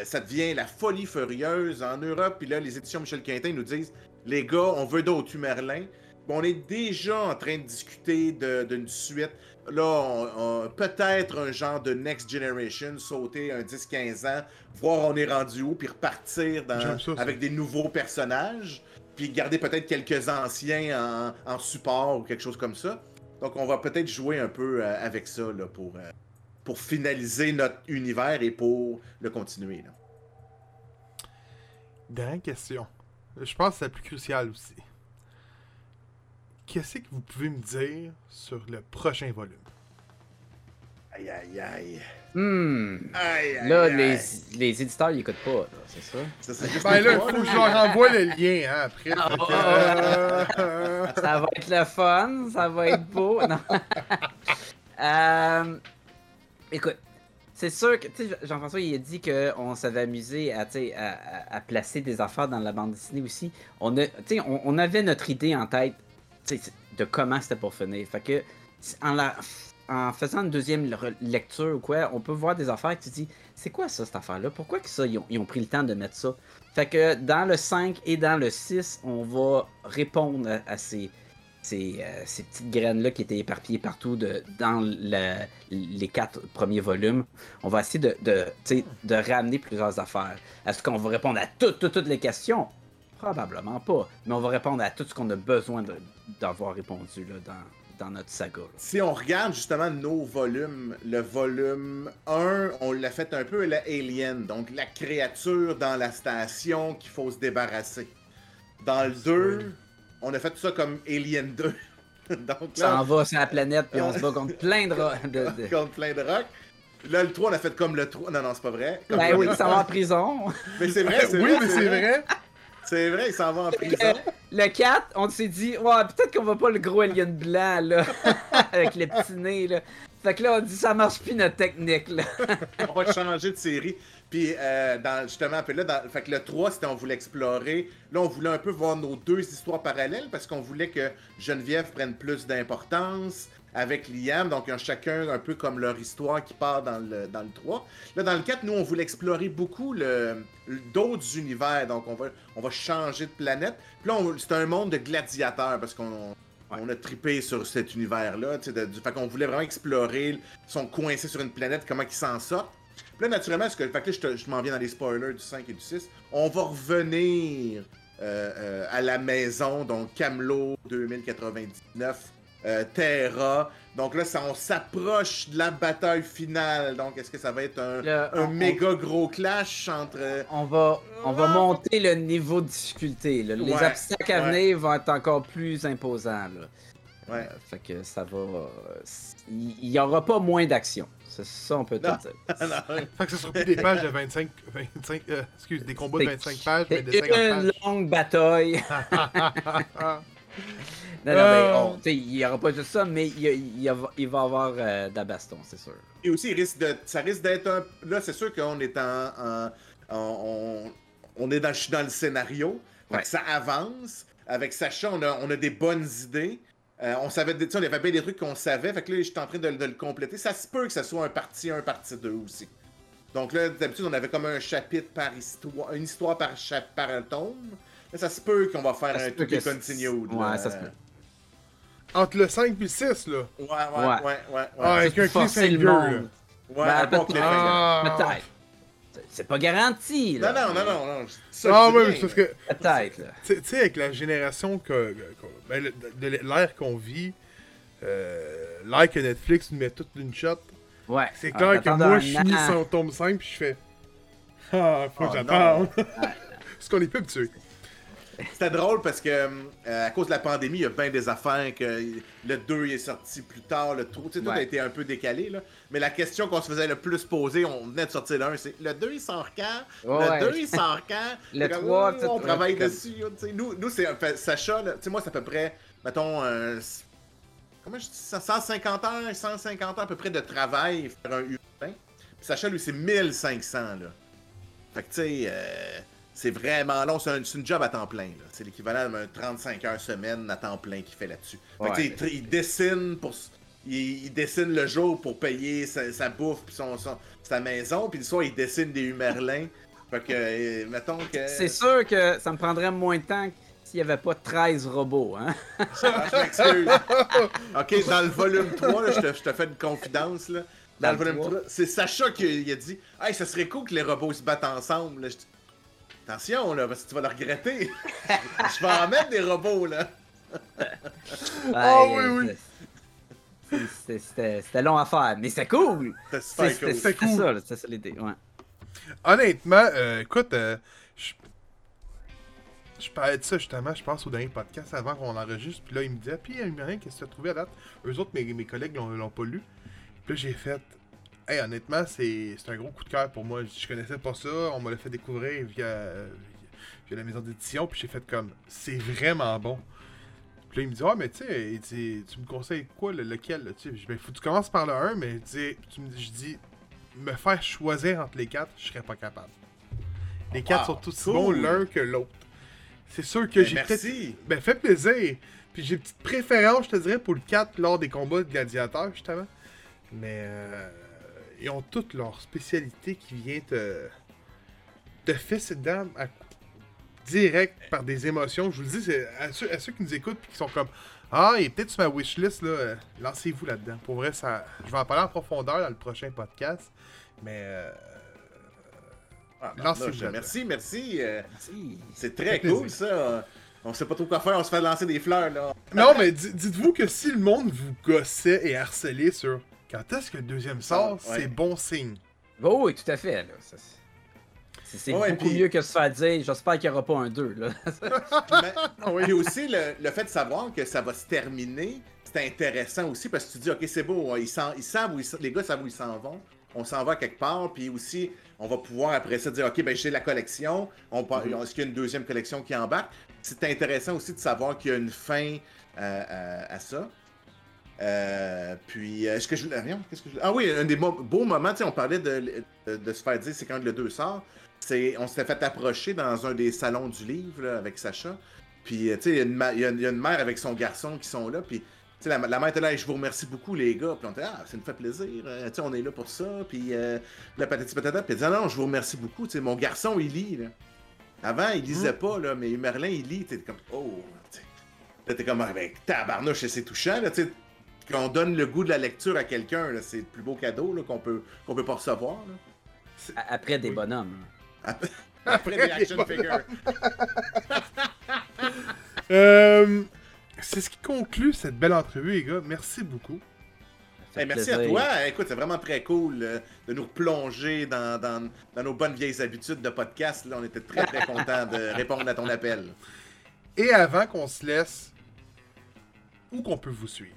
S2: ça devient la folie furieuse en Europe, puis là, les éditions Michel Quintin nous disent les gars, on veut d'autres Merlin. Bon, on est déjà en train de discuter d'une suite. Là, peut-être un genre de Next Generation, sauter un 10-15 ans, voir on est rendu où, puis repartir dans-
S1: ça.
S2: avec des nouveaux personnages, puis garder peut-être quelques anciens en, en support ou quelque chose comme ça. Donc, on va peut-être jouer un peu euh, avec ça là, pour, euh, pour finaliser notre univers et pour le continuer. là.
S1: Dernière question. Je pense que c'est la plus cruciale aussi. Qu'est-ce que vous pouvez me dire sur le prochain volume?
S2: Aïe, aïe, aïe.
S3: Hmm.
S2: Aïe, aïe,
S3: Là,
S2: aïe.
S3: les, les éditeurs, ils écoutent pas, c'est ça?
S2: Ça, c'est
S1: Ben là, il faut que je leur envoie le lien hein, après. fait que,
S3: Ah,
S1: euh,
S3: Ça va être le fun, ça va être beau. Non? Euh, écoute, c'est sûr que, tu sais, Jean-François, il a dit qu'on s'avait amusé à, à, placer des affaires dans la bande dessinée aussi. On, a, tu sais, on, on avait notre idée en tête de comment c'était pour finir. Fait que, en, la, en faisant une deuxième re- lecture ou quoi, on peut voir des affaires que tu dis, c'est quoi ça, cette affaire-là? Pourquoi que ça, ils ont, pris le temps de mettre ça? Fait que dans le 5 et dans le 6, on va répondre à, ces, euh, ces petites graines-là qui étaient éparpillées partout dans le- les quatre premiers volumes. On va essayer de, de, ramener plusieurs affaires. Est-ce qu'on va répondre à toutes, toutes les questions? Probablement pas. Mais on va répondre à tout ce qu'on a besoin d'avoir répondu là, dans, dans notre saga. là.
S2: Si on regarde justement nos volumes, le volume 1, on l'a fait un peu la Alien, donc la créature dans la station qu'il faut se débarrasser. Dans le 2, on a fait ça comme Alien 2. donc
S3: Ça en va sur la planète, puis on se bat contre plein de... de-
S2: comme plein de rock. Là, le 3, on a fait comme le 3. Non, non, c'est pas vrai. Comme
S3: Ben oui, ça va en prison.
S2: Mais c'est vrai, c'est
S1: oui,
S2: vrai.
S1: mais c'est vrai.
S2: C'est vrai, il s'en va en prison.
S3: Le 4, on s'est dit, ouais, peut-être qu'on va pas le gros alien blanc, là, avec les petits nez, là. Fait que là, on dit, ça marche plus notre technique, là.
S2: on va changer de série. Puis, euh, dans, justement, puis là, dans, fait que le 3, c'était on voulait explorer. Là, on voulait un peu voir nos deux histoires parallèles parce qu'on voulait que Geneviève prenne plus d'importance avec Liam. Donc, ils ont chacun un peu comme leur histoire qui part dans le, dans le 3. Là, dans le 4, nous, on voulait explorer beaucoup le, d'autres univers. Donc, on va, on va changer de planète. Puis là, c'est un monde de gladiateurs parce qu'on on a tripé sur cet univers-là. du- Fait qu'on voulait vraiment explorer. Ils sont coincés sur une planète, comment ils s'en sortent. Puis là, naturellement, ce que, fait que là, je, te- je m'en viens dans les spoilers du 5 et du 6. On va revenir euh, euh, à la maison, donc Camelot 2099, euh, Terra. Donc là, ça, on s'approche de la bataille finale. Donc, est-ce que ça va être un,
S3: Là,
S2: un
S3: on-
S2: méga gros clash entre.
S3: On va, on va monter le niveau de difficulté, là. Les
S2: Ouais,
S3: obstacles à
S2: ouais.
S3: venir vont être encore plus imposants, là.
S2: Ouais.
S3: Euh, fait que ça va... Il il y aura pas moins d'action. C'est ça, on peut te
S2: Non.
S3: dire.
S1: Fait que ce sera plus des pages de 25. 25 euh, excuse, des combats de 25 pages, mais de
S3: C'est
S1: 50
S3: une
S1: pages.
S3: longue bataille. Non, non,
S1: Euh.
S3: ben, on- sais, il y aura pas juste ça, mais il, il il va y avoir euh, de la baston, c'est sûr.
S2: Et aussi, il risque de, ça risque d'être un. Là, c'est sûr qu'on est en. en- en- on, on est dans, je suis dans le scénario.
S3: Ouais.
S2: ça avance. Avec Sacha, on a, on a des bonnes idées. Euh, on savait, tu on avait bien des trucs qu'on savait. Fait que là, je suis en train de, de le compléter. Ça se peut que ça soit un partie 1, partie 2 aussi. Donc là, d'habitude, on avait comme un chapitre par histoire, une histoire par, chap- par un tome. Là, ça se peut qu'on va faire
S3: Ça
S2: un truc qui continue.
S3: Ouais, ça se peut.
S1: Entre le 5 et le 6, là.
S2: Ouais, ouais, ouais,
S3: Ouais.
S2: ouais. ouais,
S1: Ah, avec un
S3: le
S1: cliffhanger, là.
S3: monde.
S2: Ouais,
S3: Ben,
S2: bon
S3: peut-être.
S1: Ah.
S3: Peut-être. C'est- pas garanti,
S2: Non,
S3: là.
S2: non, non, non, non. Ça,
S1: Ah, ouais, mais c'est parce que,
S3: Peut-être, là.
S1: tu sais- avec la génération que, que- ben, le- de l'ère qu'on vit, euh, l'ère que Netflix nous met toute d'une shot,
S3: Ouais.
S1: c'est clair que
S3: attendant
S1: moi, je finis son tome 5 puis je fais. Ah, faut
S2: Oh,
S1: que j'attende.
S2: non.
S1: Parce qu'on est plus habitué.
S2: C'était drôle parce que euh, à cause de la pandémie, il y a bien des affaires que le 2 il est sorti plus tard, le 3, tu sais, tout
S3: Ouais.
S2: a été un peu décalé là. Mais la question qu'on se faisait le plus poser, on venait de sortir le 1, c'est le 2 il sort quand? Le 2 il sort quand?
S3: Le
S2: C'est comme,
S3: 3,
S2: oh,
S3: tout-
S2: on travaille
S3: comme-
S2: dessus. Nous, nous c'est fait, Sacha, tu sais, moi c'est à peu près, mettons, euh, comment je dis ça, 150 heures, 150 heures à peu près de travail faire un urbain. Puis Sacha lui c'est 1500 là. Fait que tu sais, euh, C'est vraiment long. C'est un, une job à temps plein. C'est l'équivalent d'un 35 heures semaine à temps plein qu'il fait là-dessus.
S3: Ouais.
S2: il, il dessine pour. Il, il dessine le jour pour payer sa, sa bouffe puis son, son- sa maison. Puis le soir, il dessine des humerlins. Fait que, euh, mettons que.
S3: C'est sûr que ça me prendrait moins de temps s'il n'y avait pas 13 robots, hein?
S2: Ah, je m'excuse. ok, dans le volume 3, là, je, te, je te fais une confidence. Là. Dans,
S3: Dans
S2: le volume
S3: 3.
S2: 3, c'est Sacha qui a- dit Hey, ça serait cool que les robots se battent ensemble. Là, je dis, Attention, là, parce que tu vas le regretter. je vais en mettre des robots, là.
S1: Ah
S3: Ouais,
S1: oui, oui.
S3: C'était long à faire, mais c'est cool!
S2: C'est
S3: c'était-
S2: cool.
S1: C'est
S3: c'était
S1: cool.
S3: ça, c'était ça l'idée, ouais.
S1: Honnêtement, euh, écoute, euh, je... je parlais de ça justement, je pense au dernier podcast avant qu'on enregistre, puis là, il me disait, puis rien, qu'est-ce que tu as trouvé à date Eux autres, mes, mes collègues l'ont l'ont pas lu. Puis là, j'ai fait, hey, honnêtement, c'est un gros coup de cœur pour moi. Je connaissais pas ça, on me l'a fait découvrir via, via la maison d'édition, puis j'ai fait comme, c'est vraiment bon. Puis là, il me dit, ah, mais tu sais, tu me conseilles quoi, le- lequel, là? Je dis, ben, faut que tu commences par le 1, mais tu je dis, me faire choisir entre les quatre, je serais pas capable. Les quatre
S2: Wow,
S1: sont aussi
S2: cool.
S1: bons l'un que l'autre. C'est sûr que
S2: Ben,
S1: j'ai peut-être. Ben, fait plaisir. Puis j'ai une petite préférence, je te dirais, pour le 4 lors des combats de gladiateurs, justement. Mais euh, ils ont toutes leurs spécialités qui viennent te. te fesser dedans à coup- direct par des émotions. Je vous le dis, c'est à ceux, à ceux qui nous écoutent puis qui sont comme Ah, il est peut-être sur ma wishlist, là, euh, lancez-vous là-dedans. Pour vrai, ça, je vais en parler en profondeur dans le prochain podcast. Mais euh,
S2: Ah, ben,
S1: Lancez-vous
S2: là,
S1: là-dedans.
S2: merci, merci. euh,
S3: Merci.
S2: c'est très cool,
S1: plaisir.
S2: ça. On sait pas trop quoi faire, on se fait lancer des fleurs, là.
S1: Non, mais di- dites-vous que si le monde vous gossait et harcelait sur quand est-ce que le deuxième sort,
S2: Ah, ouais.
S1: c'est bon signe?
S3: Oh, oui, tout à fait, là. ça, c'est-
S2: Ouais,
S3: beaucoup
S2: puis-
S3: mieux que se faire dire, j'espère qu'il n'y aura pas un 2, là.
S2: Mais, Puis aussi, le, le fait de savoir que ça va se terminer, c'est intéressant aussi parce que tu dis, OK, c'est beau, ils, s'en- ils savent où ils s'en- les gars savent où ils s'en vont. On s'en va quelque part, puis aussi, on va pouvoir après ça dire, OK, ben j'ai la collection, on,
S3: Mhm.
S2: est-ce qu'il y a une deuxième collection qui embarque? C'est intéressant aussi de savoir qu'il y a une fin euh, à, à ça. Euh, puis, euh, est-ce que je voulais. voyons, qu'est-ce que je Ah oui, un des beaux moments, tu sais, on parlait de, de, de se faire dire c'est quand le 2 sort. C'est, on s'était fait approcher dans un des salons du livre là, avec Sacha. Puis, euh, tu sais, il y a une y, a mère avec son garçon qui sont là. Puis, tu sais, la, la mère était là, je vous remercie beaucoup, les gars. Puis, on était, ah, ça nous fait plaisir. euh, tu sais, on est là pour ça. Puis, euh, la patati patata. Puis, elle dit, Ah non, je vous remercie beaucoup. Tu sais, mon garçon, il lit. Là. Avant, il lisait pas, là, mais Merlin, il lit. T'es comme, oh. tu t'es comme, ah, ben, tabarnouche, c'est touchant. Là, tu sais, qu'on donne le goût de la lecture à quelqu'un, c'est le plus beau cadeau qu'on peut, qu'on peut pas recevoir. là.
S3: Après des
S1: Oui.
S3: bonhommes.
S2: Après, après des action figures.
S1: Euh, c'est ce qui conclut cette belle entrevue, les gars. Merci beaucoup.
S2: Hey, merci à toi. Écoute, c'est vraiment très cool euh, de nous replonger dans, dans, dans nos bonnes vieilles habitudes de podcast. Là. On était très, très contents de répondre à ton appel.
S1: Et avant qu'on se laisse, où qu'on peut vous suivre?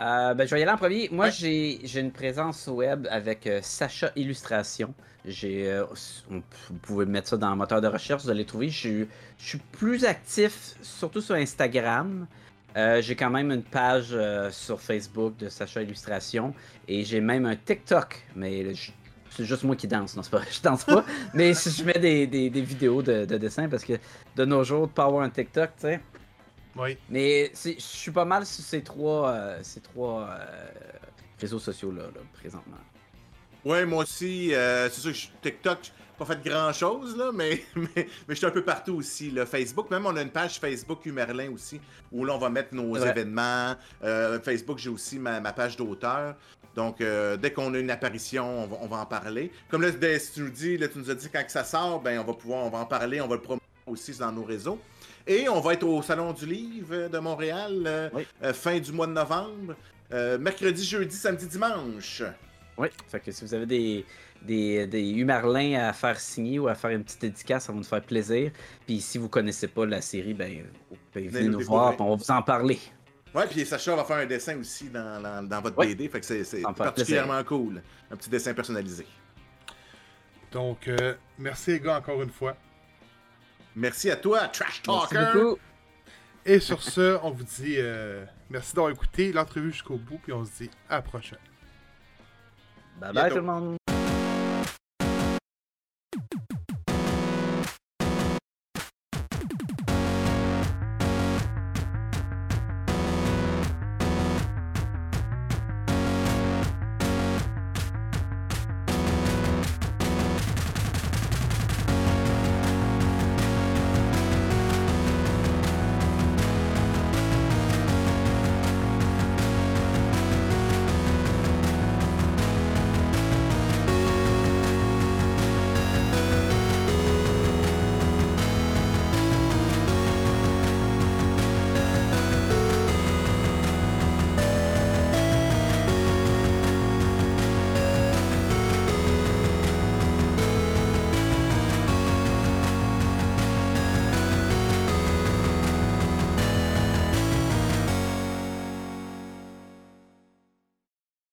S3: Euh, ben, je vais y aller en premier. Moi,
S2: Ouais.
S3: j'ai j'ai une présence web avec euh, Sacha Illustration. J'ai, euh, vous pouvez mettre ça dans le moteur de recherche, vous allez trouver. Je, suis- je suis plus actif, surtout sur Instagram. Euh, j'ai quand même une page euh, sur Facebook de Sacha Illustration et j'ai même un TikTok, mais c'est juste moi qui danse, non c'est pas vrai, je danse pas, mais je mets des, des- des vidéos de, de dessin parce que de nos jours, de pas avoir un TikTok, tu sais,
S1: Oui.
S3: mais je suis pas mal sur ces trois, euh, ces trois euh, réseaux sociaux-là, là, présentement.
S2: Ouais, moi aussi, euh, c'est sûr que je- TikTok, j'ai pas fait grand chose, là, mais, mais, mais je suis un peu partout aussi. Là. Facebook, même on a une page Facebook Humerlin aussi, où là on va mettre nos événements. Euh, Facebook, j'ai aussi ma, ma page d'auteur. Donc, euh, dès qu'on a une apparition, on va, on va en parler. Comme là, tu nous dis, là, tu nous as dit quand que ça sort, ben on va pouvoir, on va en parler, on va le promouvoir aussi dans nos réseaux. Et on va être au Salon du Livre de Montréal, euh,
S3: Oui.
S2: euh, fin du mois de novembre. Euh, mercredi, jeudi, samedi, dimanche.
S3: Oui. Fait que si vous avez des, des, des Humerlins à faire signer ou à faire une petite dédicace, ça va nous faire plaisir. Puis si vous connaissez pas la série, ben, vous pouvez venir
S2: nous
S3: voir, on va vous en parler.
S2: Ouais, puis Sacha va faire un dessin aussi dans, dans- dans votre
S3: Ouais.
S2: BD, fait que c'est particulièrement cool. Un petit dessin personnalisé.
S1: Donc, euh, merci, les gars, encore une fois.
S2: Merci à toi, Trash
S3: Merci
S2: Talker.
S3: beaucoup.
S1: Et sur ce, on vous dit euh, merci d'avoir écouté l'entrevue jusqu'au bout, puis on se dit à la prochaine.
S3: Bye bye tout le monde.